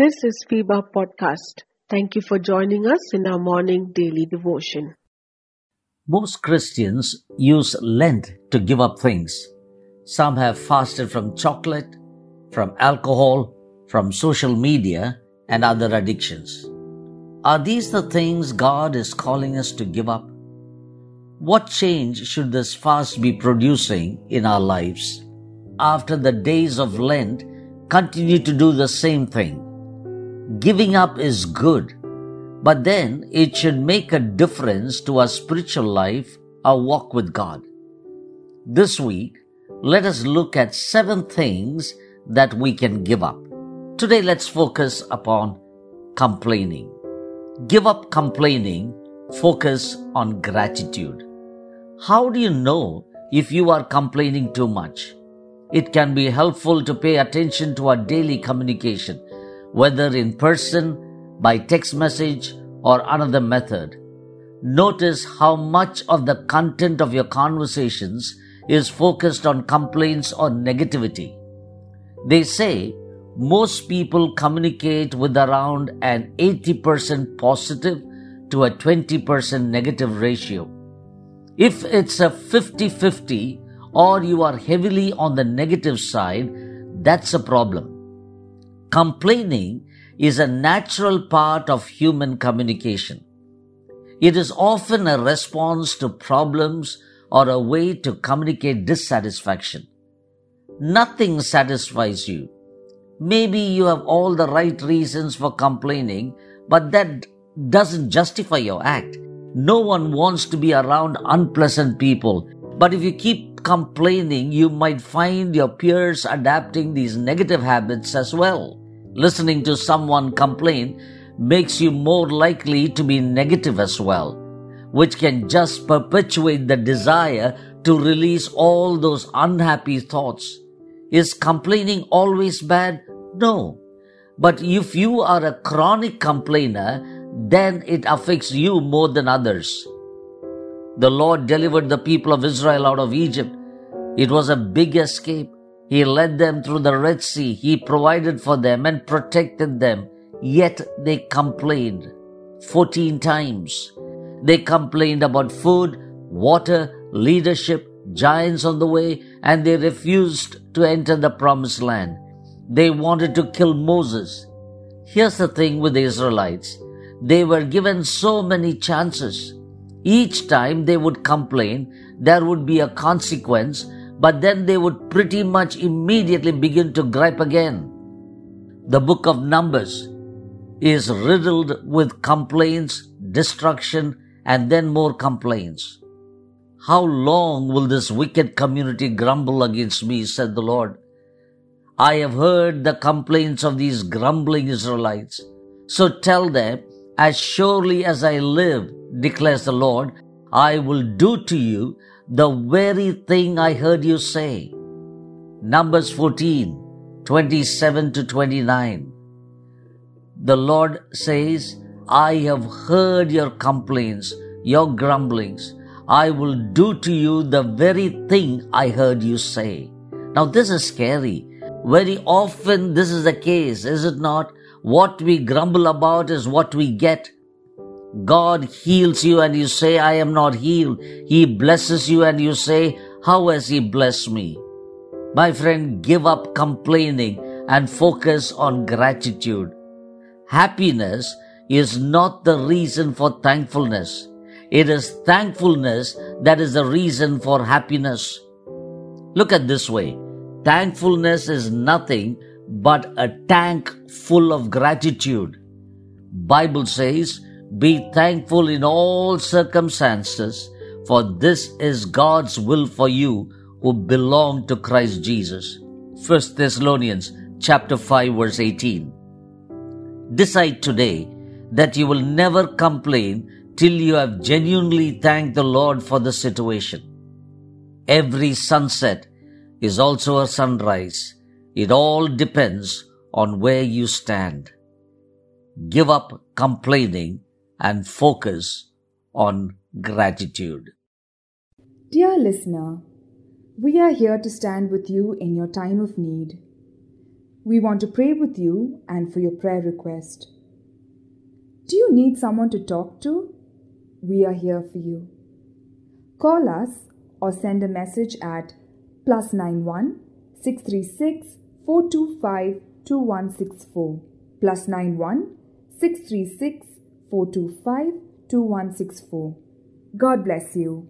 This is FEBA Podcast. Thank you for joining us in our morning daily devotion. Most Christians use Lent to give up things. Some have fasted from chocolate, from alcohol, from social media, and other addictions. Are these the things God is calling us to give up? What change should this fast be producing in our lives? After the days of Lent, continue to do the same thing Giving up is good, but then it should make a difference to our spiritual life, our walk with God. This week, let us look at seven things that we can give up. Today, let's focus upon complaining. Give up complaining, focus on gratitude. How do you know if you are complaining too much? It can be helpful to pay attention to our daily communication whether in person, by text message, or another method. Notice how much of the content of your conversations is focused on complaints or negativity. They say most people communicate with around an 80% positive to a 20% negative ratio. If it's a 50 50 or you are heavily on the negative side, that's a problem. Complaining is a natural part of human communication. It is often a response to problems or a way to communicate dissatisfaction. Nothing satisfies you. Maybe you have all the right reasons for complaining, but that doesn't justify your act. No one wants to be around unpleasant people. But if you keep complaining, you might find your peers adapting these negative habits as well. Listening to someone complain makes you more likely to be negative as well, which can just perpetuate the desire to release all those unhappy thoughts. Is complaining always bad? No. But if you are a chronic complainer, then it affects you more than others. The Lord delivered the people of Israel out of Egypt. It was a big escape. He led them through the Red Sea. He provided for them and protected them. Yet they complained 14 times. They complained about food, water, leadership, giants on the way, and they refused to enter the promised land. They wanted to kill Moses. Here's the thing with the Israelites. They were given so many chances. Each time they would complain, there would be a consequence but then they would pretty much immediately begin to gripe again. The book of Numbers is riddled with complaints, destruction, and then more complaints. How long will this wicked community grumble against me, said the Lord. I have heard the complaints of these grumbling Israelites. So tell them, as surely as I live, declares the Lord, I will do to you the very thing I heard you say. Numbers 14, 27 to 29. The Lord says, I have heard your complaints, your grumblings. I will do to you the very thing I heard you say. Now, this is scary. Very often, this is the case, is it not? What we grumble about is what we get. God heals you and you say, I am not healed. He blesses you and you say, How has He blessed me? My friend, give up complaining and focus on gratitude. Happiness is not the reason for thankfulness. It is thankfulness that is the reason for happiness. Look at this way. Thankfulness is nothing but a tank full of gratitude. Bible says, be thankful in all circumstances, for this is God's will for you who belong to Christ Jesus. 1 Thessalonians chapter 5 verse 18. Decide today that you will never complain till you have genuinely thanked the Lord for the situation. Every sunset is also a sunrise. It all depends on where you stand. Give up complaining and focus on gratitude. Dear listener, we are here to stand with you in your time of need. We want to pray with you and for your prayer request. Do you need someone to talk to? We are here for you. Call us or send a message at plus 91 636 425 2164 plus 91 636 425 2164. God bless you.